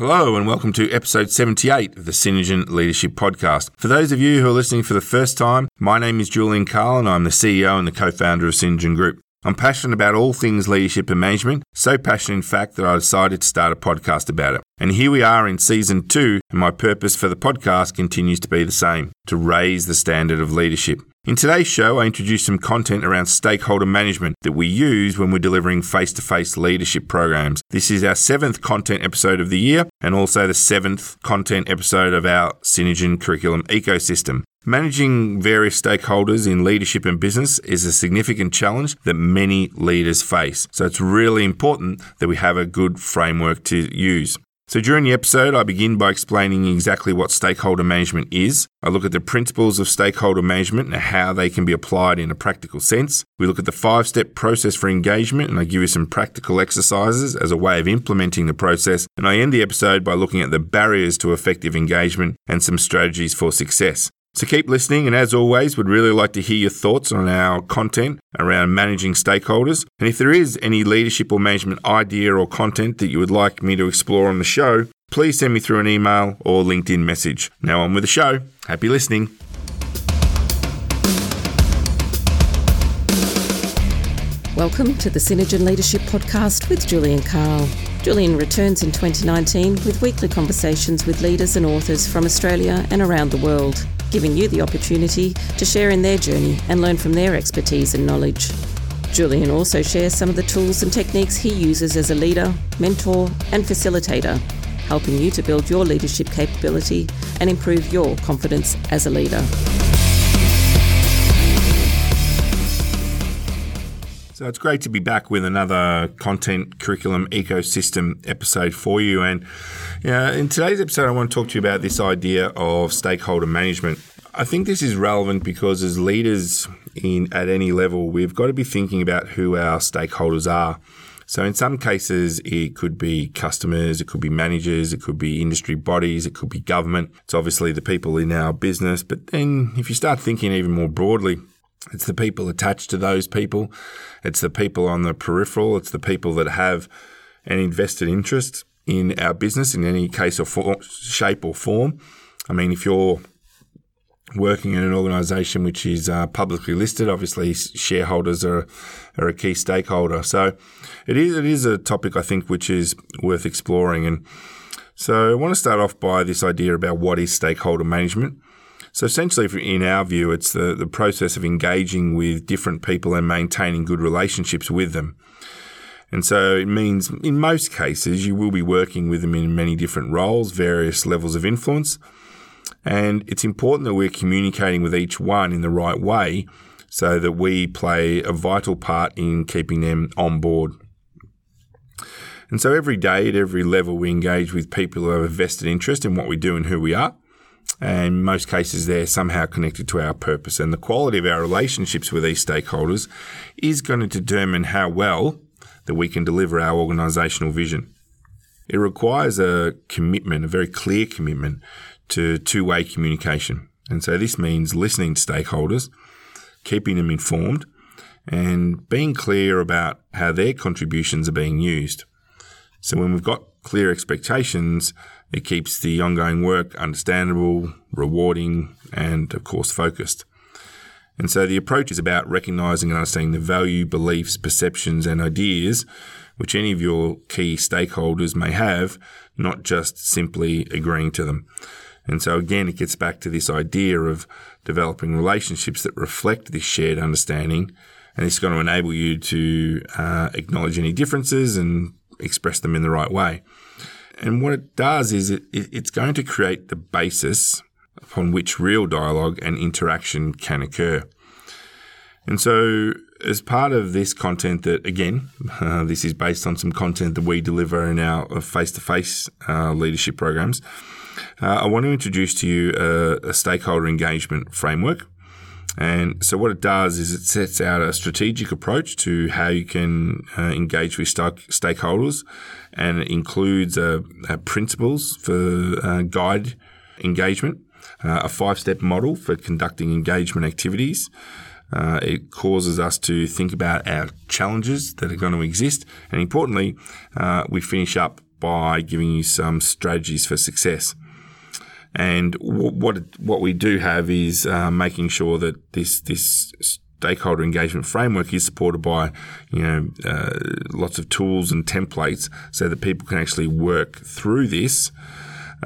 Hello, and welcome to episode 78 of the Synergen Leadership Podcast. For those of you who are listening for the first time, my name is Julian Carl, and I'm the CEO and the co founder of Synergen Group. I'm passionate about all things leadership and management, so passionate, in fact, that I decided to start a podcast about it. And here we are in season two, and my purpose for the podcast continues to be the same to raise the standard of leadership. In today's show, I introduce some content around stakeholder management that we use when we're delivering face to face leadership programs. This is our seventh content episode of the year and also the seventh content episode of our Synergen curriculum ecosystem. Managing various stakeholders in leadership and business is a significant challenge that many leaders face. So it's really important that we have a good framework to use. So during the episode, I begin by explaining exactly what stakeholder management is. I look at the principles of stakeholder management and how they can be applied in a practical sense. We look at the five step process for engagement and I give you some practical exercises as a way of implementing the process. And I end the episode by looking at the barriers to effective engagement and some strategies for success. So keep listening, and as always, would really like to hear your thoughts on our content around managing stakeholders. And if there is any leadership or management idea or content that you would like me to explore on the show, please send me through an email or LinkedIn message. Now on with the show. Happy listening. Welcome to the Synergen Leadership Podcast with Julian Carl. Julian returns in 2019 with weekly conversations with leaders and authors from Australia and around the world giving you the opportunity to share in their journey and learn from their expertise and knowledge. Julian also shares some of the tools and techniques he uses as a leader, mentor, and facilitator, helping you to build your leadership capability and improve your confidence as a leader. So it's great to be back with another content curriculum ecosystem episode for you. And yeah, in today's episode, I want to talk to you about this idea of stakeholder management. I think this is relevant because as leaders in at any level, we've got to be thinking about who our stakeholders are. So in some cases, it could be customers, it could be managers, it could be industry bodies, it could be government. It's obviously the people in our business. But then if you start thinking even more broadly, it's the people attached to those people. It's the people on the peripheral. It's the people that have an invested interest in our business in any case or shape or form. I mean, if you're working in an organisation which is uh, publicly listed, obviously shareholders are are a key stakeholder. So it is it is a topic I think which is worth exploring. And so I want to start off by this idea about what is stakeholder management. So essentially, in our view, it's the, the process of engaging with different people and maintaining good relationships with them. And so it means in most cases, you will be working with them in many different roles, various levels of influence. And it's important that we're communicating with each one in the right way so that we play a vital part in keeping them on board. And so every day at every level, we engage with people who have a vested interest in what we do and who we are. And in most cases, they're somehow connected to our purpose. And the quality of our relationships with these stakeholders is going to determine how well that we can deliver our organisational vision. It requires a commitment, a very clear commitment to two way communication. And so this means listening to stakeholders, keeping them informed, and being clear about how their contributions are being used. So when we've got clear expectations, it keeps the ongoing work understandable, rewarding, and of course focused. And so the approach is about recognizing and understanding the value, beliefs, perceptions, and ideas which any of your key stakeholders may have, not just simply agreeing to them. And so again, it gets back to this idea of developing relationships that reflect this shared understanding. And it's going to enable you to uh, acknowledge any differences and express them in the right way. And what it does is it, it's going to create the basis upon which real dialogue and interaction can occur. And so, as part of this content, that again, uh, this is based on some content that we deliver in our face to face leadership programs, uh, I want to introduce to you a, a stakeholder engagement framework. And so, what it does is it sets out a strategic approach to how you can uh, engage with st- stakeholders, and it includes uh, uh, principles for uh, guide engagement, uh, a five step model for conducting engagement activities. Uh, it causes us to think about our challenges that are going to exist, and importantly, we finish up by giving you some strategies for success. And what what we do have is uh, making sure that this this stakeholder engagement framework is supported by you know uh, lots of tools and templates so that people can actually work through this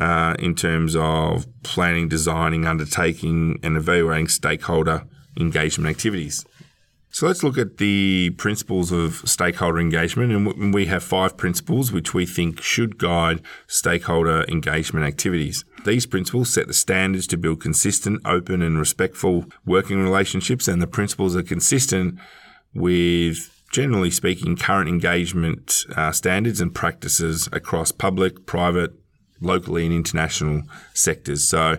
uh, in terms of planning, designing, undertaking, and evaluating stakeholder engagement activities. So let's look at the principles of stakeholder engagement. And we have five principles which we think should guide stakeholder engagement activities. These principles set the standards to build consistent, open, and respectful working relationships, and the principles are consistent with generally speaking, current engagement uh, standards and practices across public, private, locally, and international sectors. So,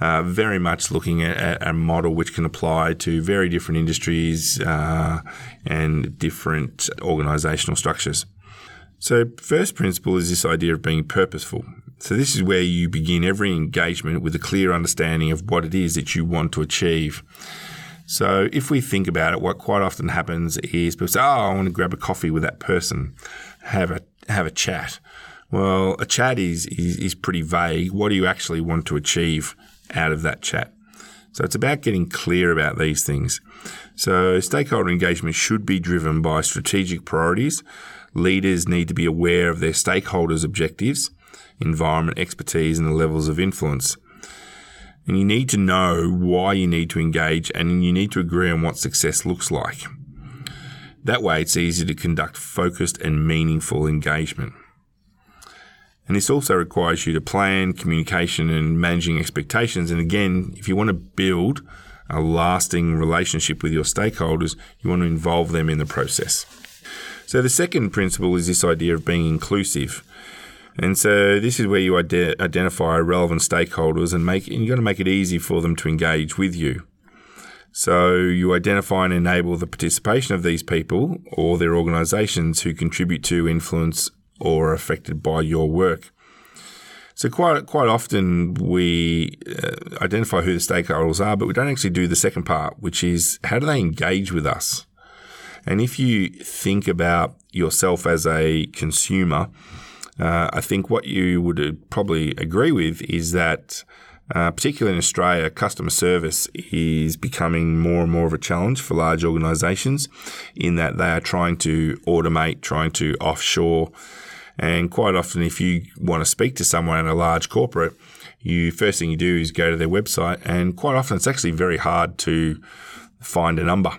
uh, very much looking at, a model which can apply to very different industries uh, and different organisational structures. So, first principle is this idea of being purposeful. So, this is where you begin every engagement with a clear understanding of what it is that you want to achieve. So, if we think about it, what quite often happens is people say, "Oh, I want to grab a coffee with that person, have a have a chat." Well, a chat is, is, is pretty vague. What do you actually want to achieve out of that chat? So it's about getting clear about these things. So stakeholder engagement should be driven by strategic priorities. Leaders need to be aware of their stakeholders' objectives, environment expertise, and the levels of influence. And you need to know why you need to engage and you need to agree on what success looks like. That way, it's easy to conduct focused and meaningful engagement. And this also requires you to plan communication and managing expectations. And again, if you want to build a lasting relationship with your stakeholders, you want to involve them in the process. So the second principle is this idea of being inclusive. And so this is where you ide- identify relevant stakeholders and make and you've got to make it easy for them to engage with you. So you identify and enable the participation of these people or their organisations who contribute to influence or affected by your work. So quite quite often we uh, identify who the stakeholders are, but we don't actually do the second part, which is how do they engage with us? And if you think about yourself as a consumer, uh, I think what you would probably agree with is that uh, particularly in Australia, customer service is becoming more and more of a challenge for large organisations in that they are trying to automate, trying to offshore. And quite often, if you want to speak to someone in a large corporate, you first thing you do is go to their website, and quite often it's actually very hard to find a number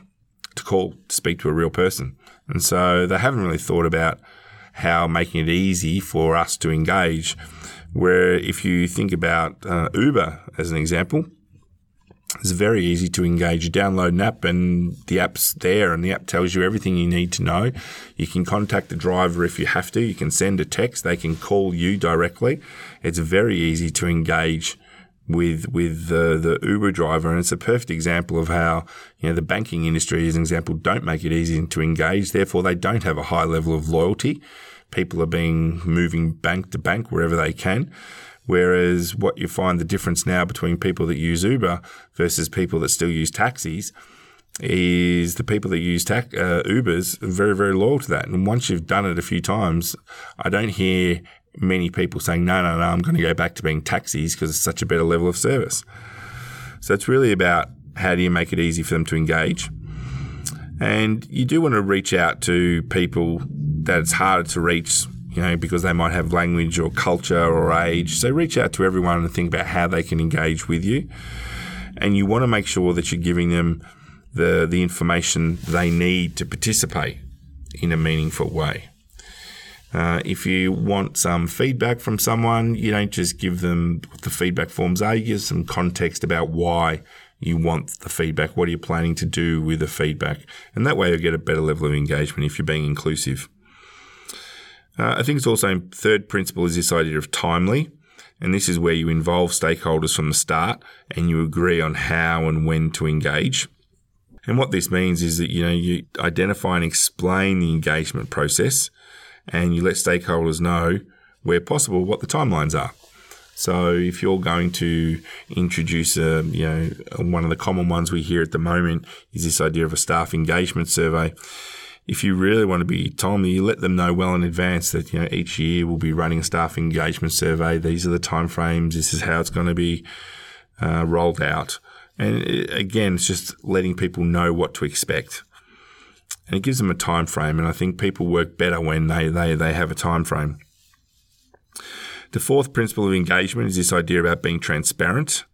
to call to speak to a real person. And so they haven't really thought about how making it easy for us to engage where if you think about uh, Uber as an example, it's very easy to engage. You download an app and the app's there and the app tells you everything you need to know. You can contact the driver if you have to. You can send a text. They can call you directly. It's very easy to engage with with the, the Uber driver, and it's a perfect example of how you know the banking industry, as an example, don't make it easy to engage. Therefore, they don't have a high level of loyalty people are being moving bank to bank wherever they can. Whereas what you find the difference now between people that use Uber versus people that still use taxis is the people that use uh, Ubers are very, very loyal to that. And once you've done it a few times, I don't hear many people saying, no, no, no, I'm going to go back to being taxis because it's such a better level of service. So it's really about how do you make it easy for them to engage. And you do want to reach out to people that it's harder to reach, you know, because they might have language or culture or age. So reach out to everyone and think about how they can engage with you. And you want to make sure that you're giving them the, the information they need to participate in a meaningful way. Uh, if you want some feedback from someone, you don't just give them what the feedback forms are, you give some context about why you want the feedback. What are you planning to do with the feedback? And that way you'll get a better level of engagement if you're being inclusive. Uh, I think it's also third principle is this idea of timely. And this is where you involve stakeholders from the start and you agree on how and when to engage. And what this means is that, you know, you identify and explain the engagement process and you let stakeholders know where possible what the timelines are. So if you're going to introduce a, you know, one of the common ones we hear at the moment is this idea of a staff engagement survey if you really want to be timely, you let them know well in advance that you know each year we'll be running a staff engagement survey. These are the timeframes. This is how it's going to be uh, rolled out. And it, again, it's just letting people know what to expect, and it gives them a time frame. And I think people work better when they they they have a time frame. The fourth principle of engagement is this idea about being transparent.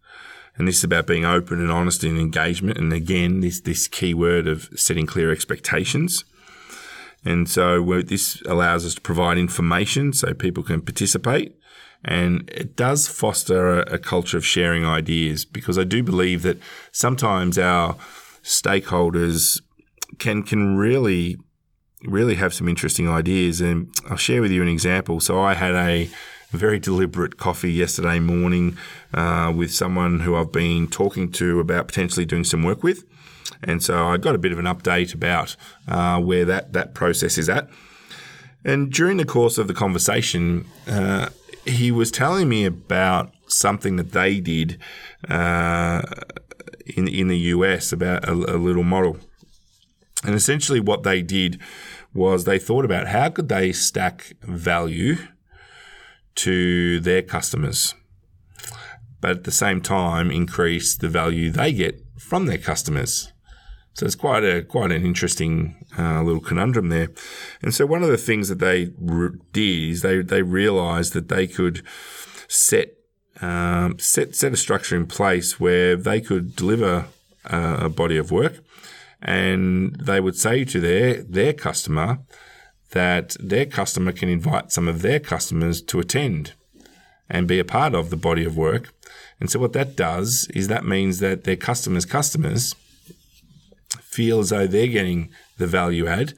And this is about being open and honest in engagement. And again, this, this key word of setting clear expectations. And so this allows us to provide information so people can participate. And it does foster a, a culture of sharing ideas because I do believe that sometimes our stakeholders can can really really have some interesting ideas. And I'll share with you an example. So I had a very deliberate coffee yesterday morning uh, with someone who I've been talking to about potentially doing some work with. And so I got a bit of an update about uh, where that, that process is at. And during the course of the conversation, uh, he was telling me about something that they did uh, in in the US about a, a little model. And essentially, what they did was they thought about how could they stack value to their customers, but at the same time increase the value they get from their customers. So it's quite a quite an interesting uh, little conundrum there. And so one of the things that they re- did is they they realised that they could set um, set set a structure in place where they could deliver uh, a body of work, and they would say to their their customer that their customer can invite some of their customers to attend and be a part of the body of work. And so what that does is that means that their customers' customers feel as though they're getting the value add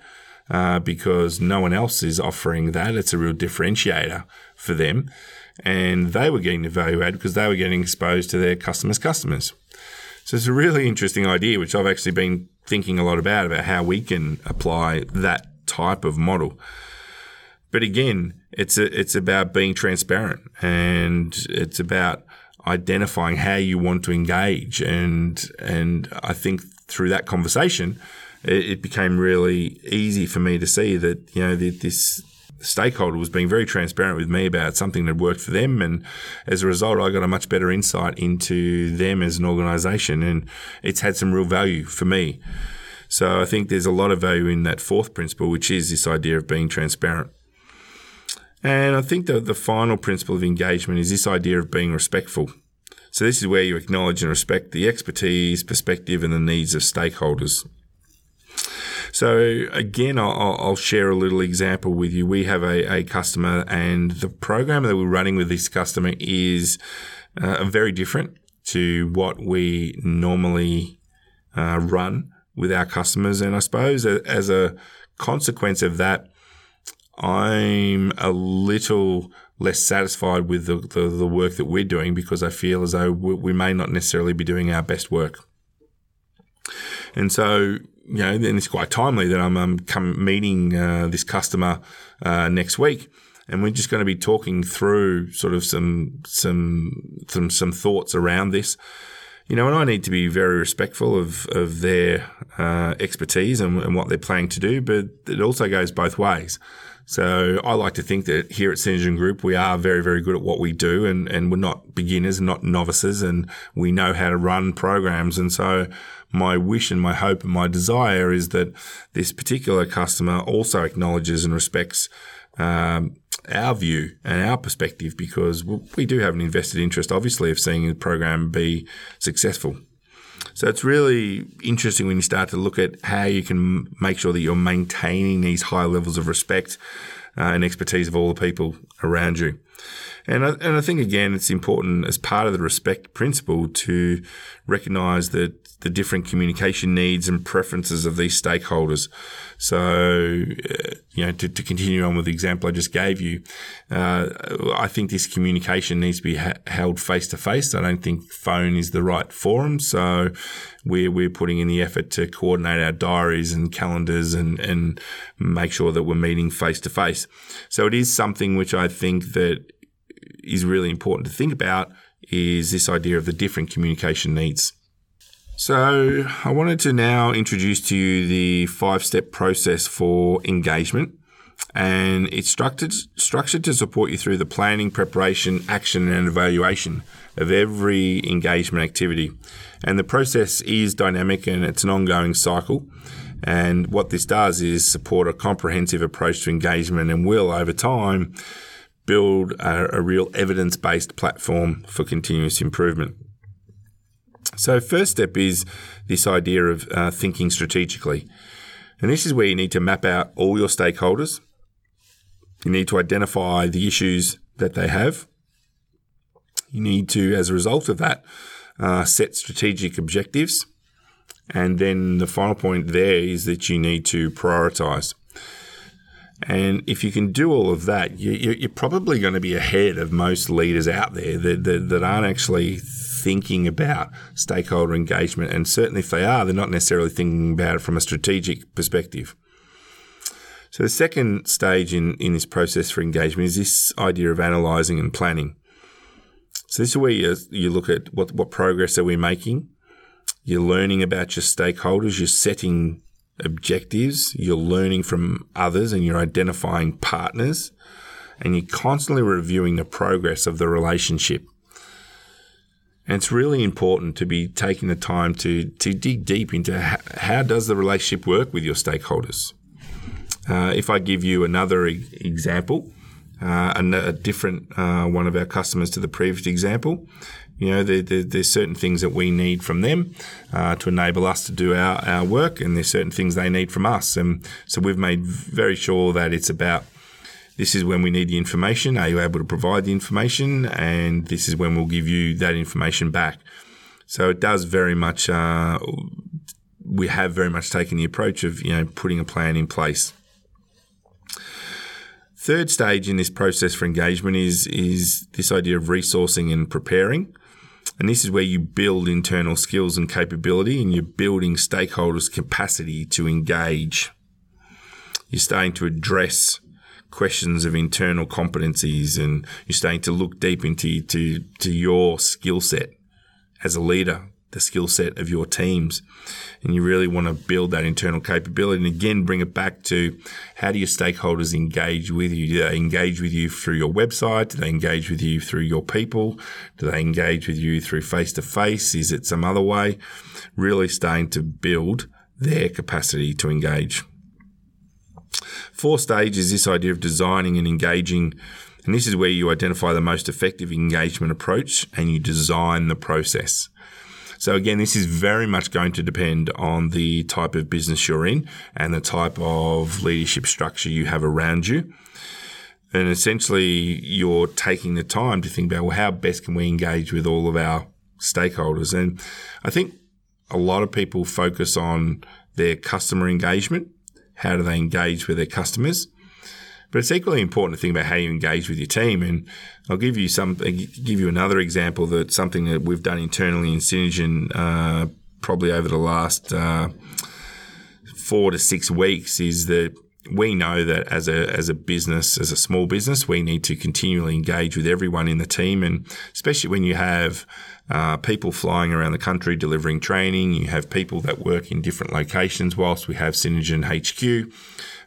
uh, because no one else is offering that. It's a real differentiator for them. And they were getting the value add because they were getting exposed to their customers' customers. So it's a really interesting idea, which I've actually been thinking a lot about, about how we can apply that type of model. But again, it's a, it's about being transparent and it's about identifying how you want to engage. And, and I think through that conversation, it, it became really easy for me to see that, you know, the, this stakeholder was being very transparent with me about something that worked for them. And as a result, I got a much better insight into them as an organization. And it's had some real value for me. So I think there's a lot of value in that fourth principle, which is this idea of being transparent. And I think that the final principle of engagement is this idea of being respectful. So this is where you acknowledge and respect the expertise, perspective, and the needs of stakeholders. So again, I'll, I'll, share a little example with you. We have a, a, customer, and the program that we're running with this customer is uh, very different to what we normally uh, run with our customers. And I suppose as a consequence of that, I'm a little less satisfied with the, the, the, work that we're doing because I feel as though we, we may not necessarily be doing our best work. And so, you know, then it's quite timely that I'm um, come meeting uh, this customer uh, next week, and we're just going to be talking through sort of some some some some thoughts around this. You know, and I need to be very respectful of of their uh, expertise and, and what they're planning to do, but it also goes both ways. So I like to think that here at Synergen Group, we are very, very good at what we do and, and we're not beginners and not novices and we know how to run programs. And so my wish and my hope and my desire is that this particular customer also acknowledges and respects um, our view and our perspective because we do have an invested interest, obviously, of seeing the program be successful. So it's really interesting when you start to look at how you can make sure that you're maintaining these high levels of respect uh, and expertise of all the people around you. And I, and I think again, it's important as part of the respect principle to recognize that the different communication needs and preferences of these stakeholders. So, uh, you know, to, to, continue on with the example I just gave you, uh, I think this communication needs to be ha- held face to face. I don't think phone is the right forum. So, we're, we're putting in the effort to coordinate our diaries and calendars and, and make sure that we're meeting face to face. So, it is something which I think that is really important to think about is this idea of the different communication needs. So, I wanted to now introduce to you the five step process for engagement. And it's structured, structured to support you through the planning, preparation, action, and evaluation of every engagement activity. And the process is dynamic and it's an ongoing cycle. And what this does is support a comprehensive approach to engagement and will, over time, build a, a real evidence based platform for continuous improvement. So, first step is this idea of uh, thinking strategically. And this is where you need to map out all your stakeholders. You need to identify the issues that they have. You need to, as a result of that, uh, set strategic objectives. And then the final point there is that you need to prioritize. And if you can do all of that, you, are probably going to be ahead of most leaders out there that, that, that aren't actually thinking about stakeholder engagement. And certainly if they are, they're not necessarily thinking about it from a strategic perspective. So the second stage in, in this process for engagement is this idea of analysing and planning. So this is where you, you look at what, what progress are we making. You're learning about your stakeholders. You're setting objectives. You're learning from others and you're identifying partners and you're constantly reviewing the progress of the relationship. And it's really important to be taking the time to, to dig deep into how, how does the relationship work with your stakeholders. Uh, if I give you another e- example, uh, a, a, different uh, one of our customers to the previous example, you know, there, there, there's certain things that we need from them uh, to enable us to do our, our work, and there's certain things they need from us. And so we've made very sure that it's about this is when we need the information. Are you able to provide the information? And this is when we'll give you that information back. So it does very much, uh, we have very much taken the approach of, you know, putting a plan in place. Third stage in this process for engagement is, is this idea of resourcing and preparing. And this is where you build internal skills and capability and you're building stakeholders' capacity to engage. You're starting to address questions of internal competencies and you're starting to look deep into to, to your skill set as a leader, the skill set of your teams. And you really want to build that internal capability. And again, bring it back to how do your stakeholders engage with you? Do they engage with you through your website? Do they engage with you through your people? Do they engage with you through face to face? Is it some other way? Really starting to build their capacity to engage. Fourth stage is this idea of designing and engaging. And this is where you identify the most effective engagement approach and you design the process. So again, this is very much going to depend on the type of business you're in and the type of leadership structure you have around you. And essentially, you're taking the time to think about, well, how best can we engage with all of our stakeholders? And I think a lot of people focus on their customer engagement how do they engage with their customers? But it's equally important to think about how you engage with your team. And I'll give you some, give you another example that something that we've done internally in Synergen, uh, probably over the last uh, four to six weeks is that we know that as a as a business, as a small business, we need to continually engage with everyone in the team, and especially when you have uh, people flying around the country delivering training. You have people that work in different locations whilst we have Synergen HQ.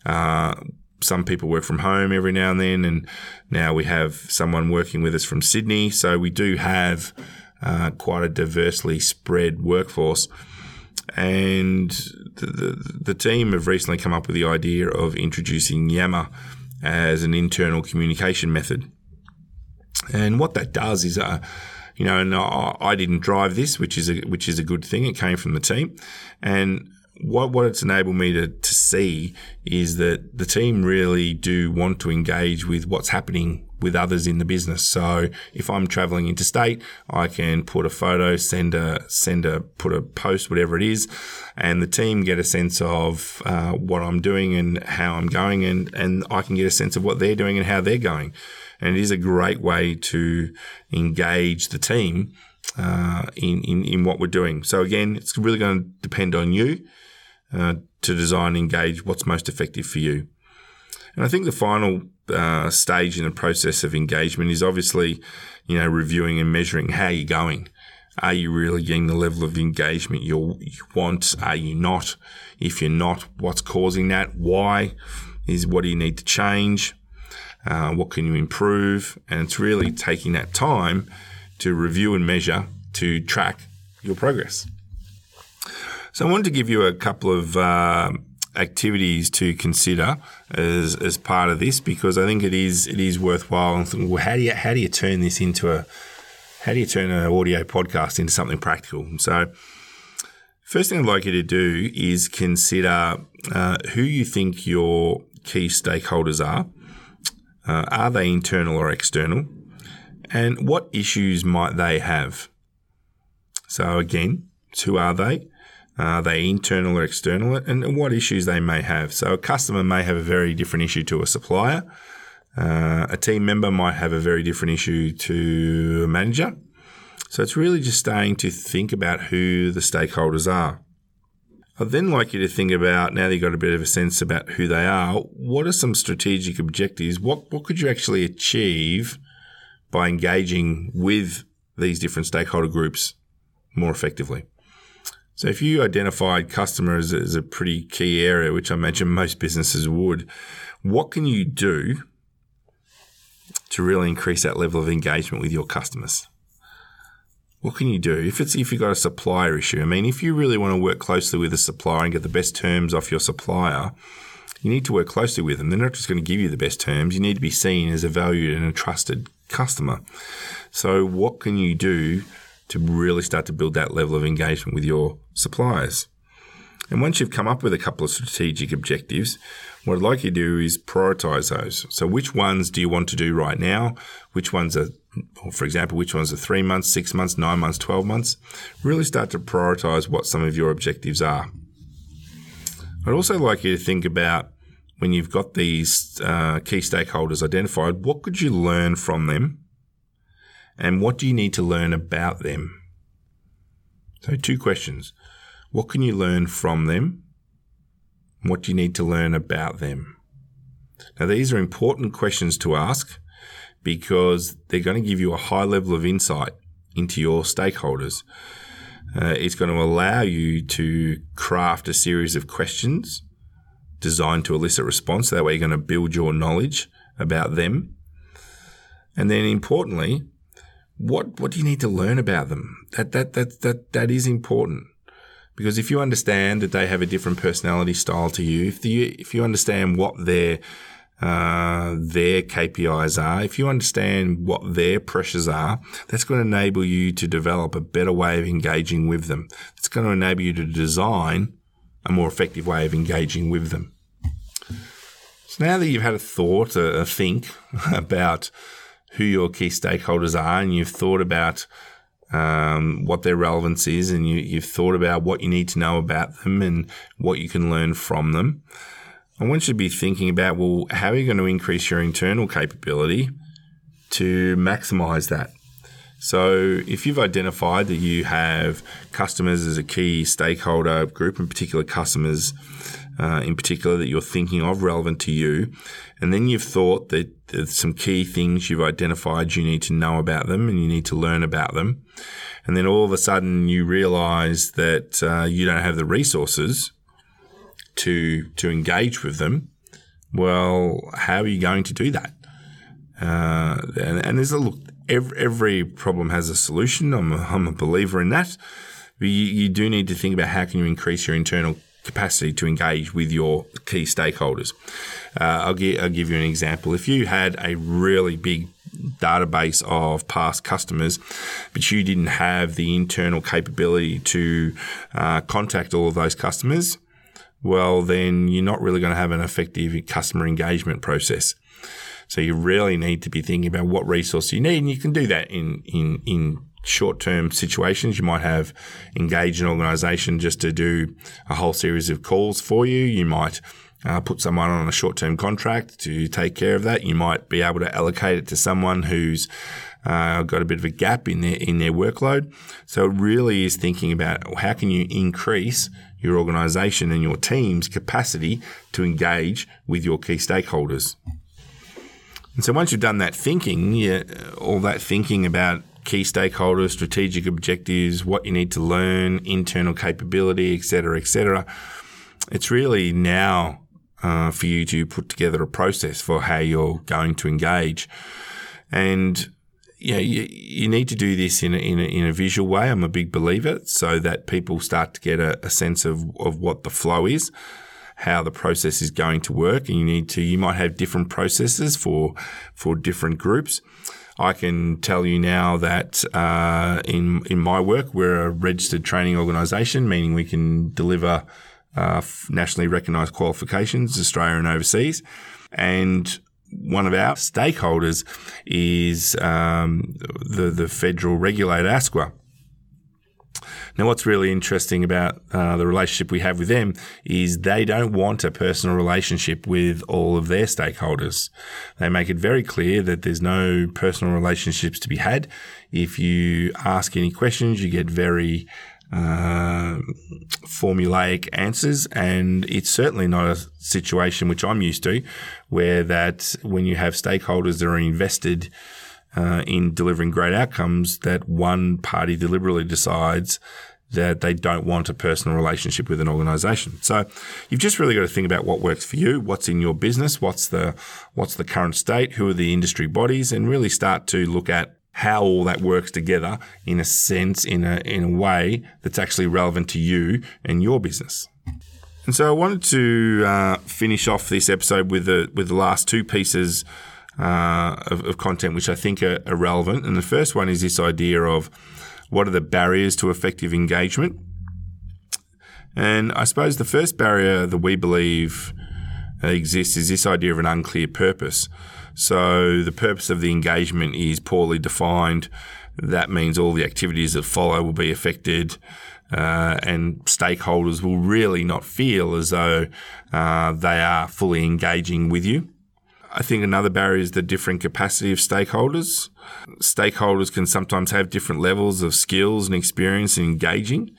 Uh, some people work from home every now and then, and now we have someone working with us from Sydney. So we do have uh, quite a diversely spread workforce. And the, the, the, team have recently come up with the idea of introducing Yammer as an internal communication method. And what that does is uh, you know, and I, didn't drive this, which is a, which is a good thing. It came from the team, and what what it's enabled me to, to see is that the team really do want to engage with what's happening with others in the business. So if I'm traveling interstate, I can put a photo, send a send a put a post, whatever it is, and the team get a sense of uh, what I'm doing and how I'm going, and and I can get a sense of what they're doing and how they're going. And it is a great way to engage the team uh, in, in, in what we're doing. So again, it's really going to depend on you uh, to design engage what's most effective for you. And I think the final uh, stage in the process of engagement is obviously, you know, reviewing and measuring how you're going. Are you really getting the level of engagement you want? Are you not? If you're not, what's causing that? Why? Is what do you need to change? Uh, what can you improve? And it's really taking that time to review and measure to track your progress. So I wanted to give you a couple of uh, activities to consider as, as part of this because I think it is it is worthwhile. And think, well, how do you how do you turn this into a how do you turn an audio podcast into something practical? So first thing I'd like you to do is consider uh, who you think your key stakeholders are. Uh, are they internal or external? And what issues might they have? So again, who are they? Are they internal or external? And what issues they may have. So a customer may have a very different issue to a supplier. Uh, a team member might have a very different issue to a manager. So it's really just starting to think about who the stakeholders are. I'd then like you to think about now that you've got a bit of a sense about who they are, what are some strategic objectives? What what could you actually achieve by engaging with these different stakeholder groups more effectively? So if you identified customers as a pretty key area, which I imagine most businesses would, what can you do to really increase that level of engagement with your customers? What can you do if it's if you've got a supplier issue? I mean, if you really want to work closely with a supplier and get the best terms off your supplier, you need to work closely with them. They're not just going to give you the best terms. You need to be seen as a valued and a trusted customer. So, what can you do to really start to build that level of engagement with your suppliers. And once you've come up with a couple of strategic objectives, what I'd like you to do is prioritize those. So, which ones do you want to do right now? Which ones are, for example, which ones are three months, six months, nine months, 12 months? Really start to prioritize what some of your objectives are. I'd also like you to think about when you've got these uh, key stakeholders identified, what could you learn from them and what do you need to learn about them? So, two questions. What can you learn from them? What do you need to learn about them? Now, these are important questions to ask because they're going to give you a high level of insight into your stakeholders. Uh, it's going to allow you to craft a series of questions designed to elicit response. That way, you're going to build your knowledge about them. And then, importantly, what what do you need to learn about them? That that that that that is important because if you understand that they have a different personality style to you, if you if you understand what their uh, their KPIs are, if you understand what their pressures are, that's going to enable you to develop a better way of engaging with them. It's going to enable you to design a more effective way of engaging with them. So now that you've had a thought, a, a think about who your key stakeholders are and you've thought about um, what their relevance is and you, have thought about what you need to know about them and what you can learn from them. I want you to be thinking about, well, how are you going to increase your internal capability to maximize that? So, if you've identified that you have customers as a key stakeholder group, and particular customers uh, in particular that you're thinking of relevant to you, and then you've thought that there's some key things you've identified you need to know about them and you need to learn about them, and then all of a sudden you realize that uh, you don't have the resources to to engage with them. Well, how are you going to do that? Uh, and, and, there's a look. Every, every, problem has a solution. I'm a, I'm a believer in that. But you, you do need to think about how can you increase your internal capacity to engage with your key stakeholders. Uh, I'll, give, I'll give you an example. If you had a really big database of past customers, but you didn't have the internal capability to uh, contact all of those customers, well, then you're not really going to have an effective customer engagement process. So you really need to be thinking about what resource you need, and you can do that in in in short term situations. You might have engaged an organization just to do a whole series of calls for you. You might uh, put someone on a short term contract to take care of that. You might be able to allocate it to someone who's uh, got a bit of a gap in their in their workload. So it really is thinking about how can you increase your organization and your team's capacity to engage with your key stakeholders. And so once you've done that thinking, yeah, all that thinking about key stakeholders, strategic objectives, what you need to learn, internal capability, etc., etc. It's really now uh, for you to put together a process for how you're going to engage, and yeah, you, you need to do this in a, in a, in a visual way. I'm a big believer, so that people start to get a, a sense of of what the flow is how the process is going to work and you need to you might have different processes for for different groups I can tell you now that uh, in in my work, we're a registered training organisation, meaning we can deliver uh, nationally recognised qualifications, Australia and overseas, and one of our stakeholders is um, the the federal regulator ASQA. Now, what's really interesting about uh, the relationship we have with them is they don't want a personal relationship with all of their stakeholders. They make it very clear that there's no personal relationships to be had. If you ask any questions, you get very uh, formulaic answers, and it's certainly not a situation which I'm used to, where that when you have stakeholders that are invested uh, in delivering great outcomes that one party deliberately decides that they don't want a personal relationship with an organization. So you've just really got to think about what works for you, what's in your business, what's the what's the current state, who are the industry bodies, and really start to look at how all that works together in a sense, in a in a way that's actually relevant to you and your business. And so I wanted to uh, finish off this episode with the with the last two pieces uh, of, of, content which I think are, are relevant. And the first one is this idea of what are the barriers to effective engagement. And I suppose the first barrier that we believe exists is this idea of an unclear purpose. So the purpose of the engagement is poorly defined. That means all the activities that follow will be affected. Uh, and stakeholders will really not feel as though uh, they are fully engaging with you. I think another barrier is the different capacity of stakeholders. Stakeholders can sometimes have different levels of skills and experience in engaging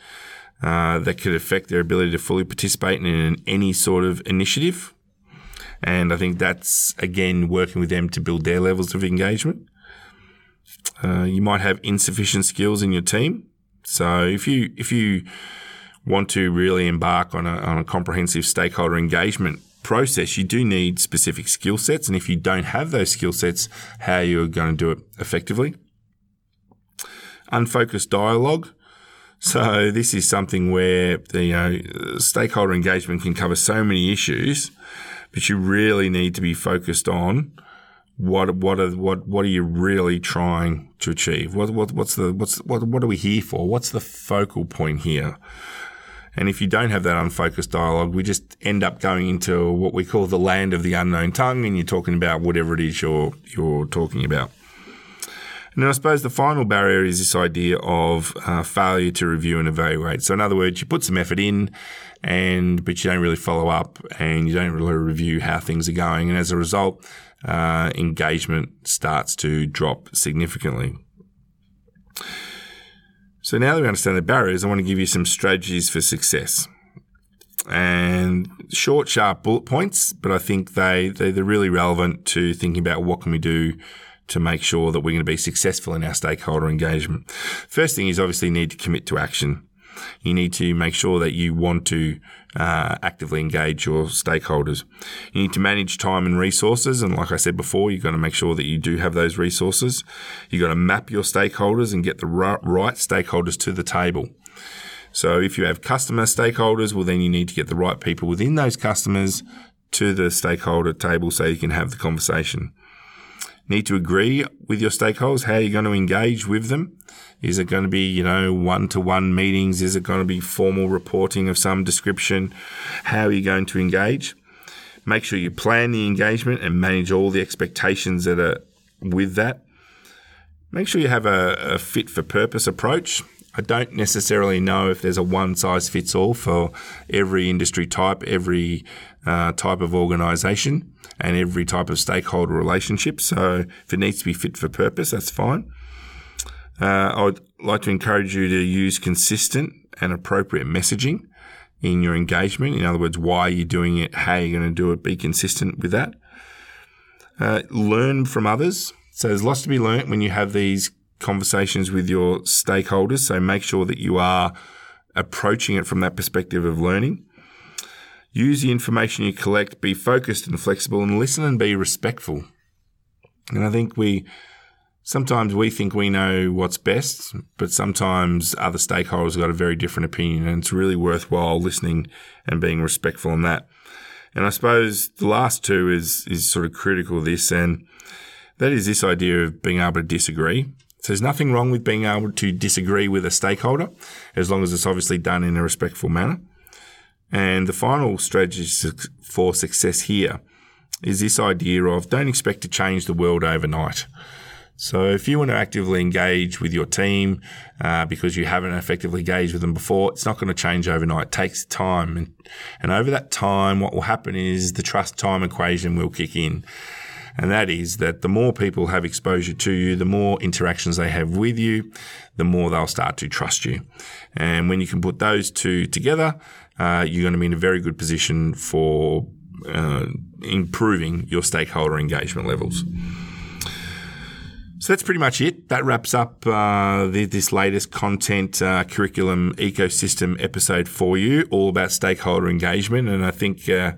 uh, that could affect their ability to fully participate in any sort of initiative. And I think that's, again, working with them to build their levels of engagement. Uh, you might have insufficient skills in your team. So if you, if you want to really embark on a, on a comprehensive stakeholder engagement process, you do need specific skill sets. And if you don't have those skill sets, how are you're going to do it effectively. Unfocused dialogue. So this is something where the you know, stakeholder engagement can cover so many issues, but you really need to be focused on what what are what what are you really trying to achieve? What what what's the what's what what are we here for? What's the focal point here? And if you don't have that unfocused dialogue, we just end up going into what we call the land of the unknown tongue, and you're talking about whatever it is you're you're talking about. And I suppose the final barrier is this idea of uh, failure to review and evaluate. So in other words, you put some effort in, and but you don't really follow up, and you don't really review how things are going, and as a result, uh, engagement starts to drop significantly. So now that we understand the barriers, I want to give you some strategies for success. And short, sharp bullet points, but I think they, they, they're really relevant to thinking about what can we do to make sure that we're going to be successful in our stakeholder engagement. First thing is obviously need to commit to action. You need to make sure that you want to uh, actively engage your stakeholders. You need to manage time and resources. And like I said before, you've got to make sure that you do have those resources. You've got to map your stakeholders and get the right stakeholders to the table. So if you have customer stakeholders, well, then you need to get the right people within those customers to the stakeholder table so you can have the conversation. Need to agree with your stakeholders how are you're going to engage with them. Is it going to be, you know, one to one meetings? Is it going to be formal reporting of some description? How are you going to engage? Make sure you plan the engagement and manage all the expectations that are with that. Make sure you have a, a fit for purpose approach. I don't necessarily know if there's a one size fits all for every industry type, every uh, type of organisation, and every type of stakeholder relationship. So if it needs to be fit for purpose, that's fine. Uh, I would like to encourage you to use consistent and appropriate messaging in your engagement. In other words, why are you're doing it, how are you're going to do it, be consistent with that. Uh, learn from others. So there's lots to be learnt when you have these conversations with your stakeholders. So make sure that you are approaching it from that perspective of learning. Use the information you collect, be focused and flexible, and listen and be respectful. And I think we sometimes we think we know what's best, but sometimes other stakeholders have got a very different opinion, and it's really worthwhile listening and being respectful in that. And I suppose the last two is is sort of critical of this, and that is this idea of being able to disagree. So there's nothing wrong with being able to disagree with a stakeholder, as long as it's obviously done in a respectful manner. And the final strategy for success here is this idea of don't expect to change the world overnight. So if you want to actively engage with your team uh, because you haven't effectively engaged with them before, it's not going to change overnight. It takes time, and, and over that time, what will happen is the trust time equation will kick in. And that is that the more people have exposure to you, the more interactions they have with you, the more they'll start to trust you. And when you can put those two together, uh, you're going to be in a very good position for uh, improving your stakeholder engagement levels. So that's pretty much it. That wraps up uh, the, this latest content uh, curriculum ecosystem episode for you, all about stakeholder engagement. And I think uh,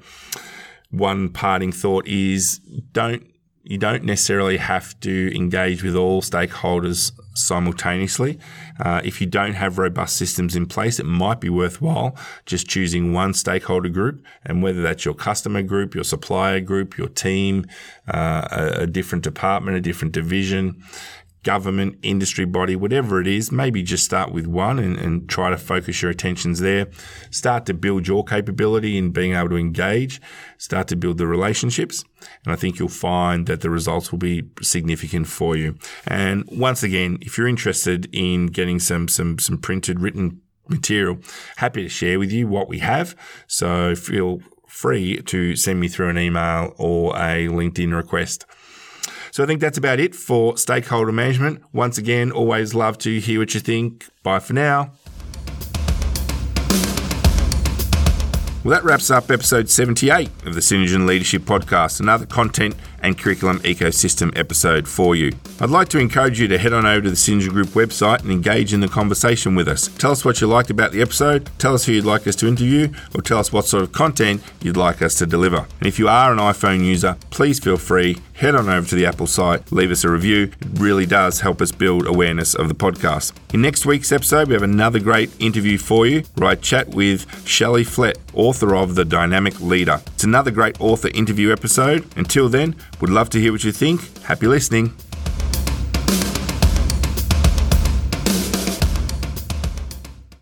one parting thought is don't you don't necessarily have to engage with all stakeholders simultaneously. Uh, if you don't have robust systems in place, it might be worthwhile just choosing one stakeholder group, and whether that's your customer group, your supplier group, your team, uh, a, a different department, a different division, government, industry body, whatever it is, maybe just start with one and, and, try to focus your attentions there. Start to build your capability in being able to engage, start to build the relationships. And I think you'll find that the results will be significant for you. And once again, if you're interested in getting some, some, some printed written material, happy to share with you what we have. So feel free to send me through an email or a LinkedIn request. So I think that's about it for stakeholder management. Once again, always love to hear what you think. Bye for now. Well, that wraps up episode 78 of the Synergen Leadership Podcast, another content and curriculum ecosystem episode for you. I'd like to encourage you to head on over to the Synergen Group website and engage in the conversation with us. Tell us what you liked about the episode, tell us who you'd like us to interview, or tell us what sort of content you'd like us to deliver. And if you are an iPhone user, please feel free, head on over to the Apple site, leave us a review. It really does help us build awareness of the podcast. In next week's episode, we have another great interview for you where I chat with Shelley Flett, author of The Dynamic Leader. It's another great author interview episode. Until then, would love to hear what you think. Happy listening.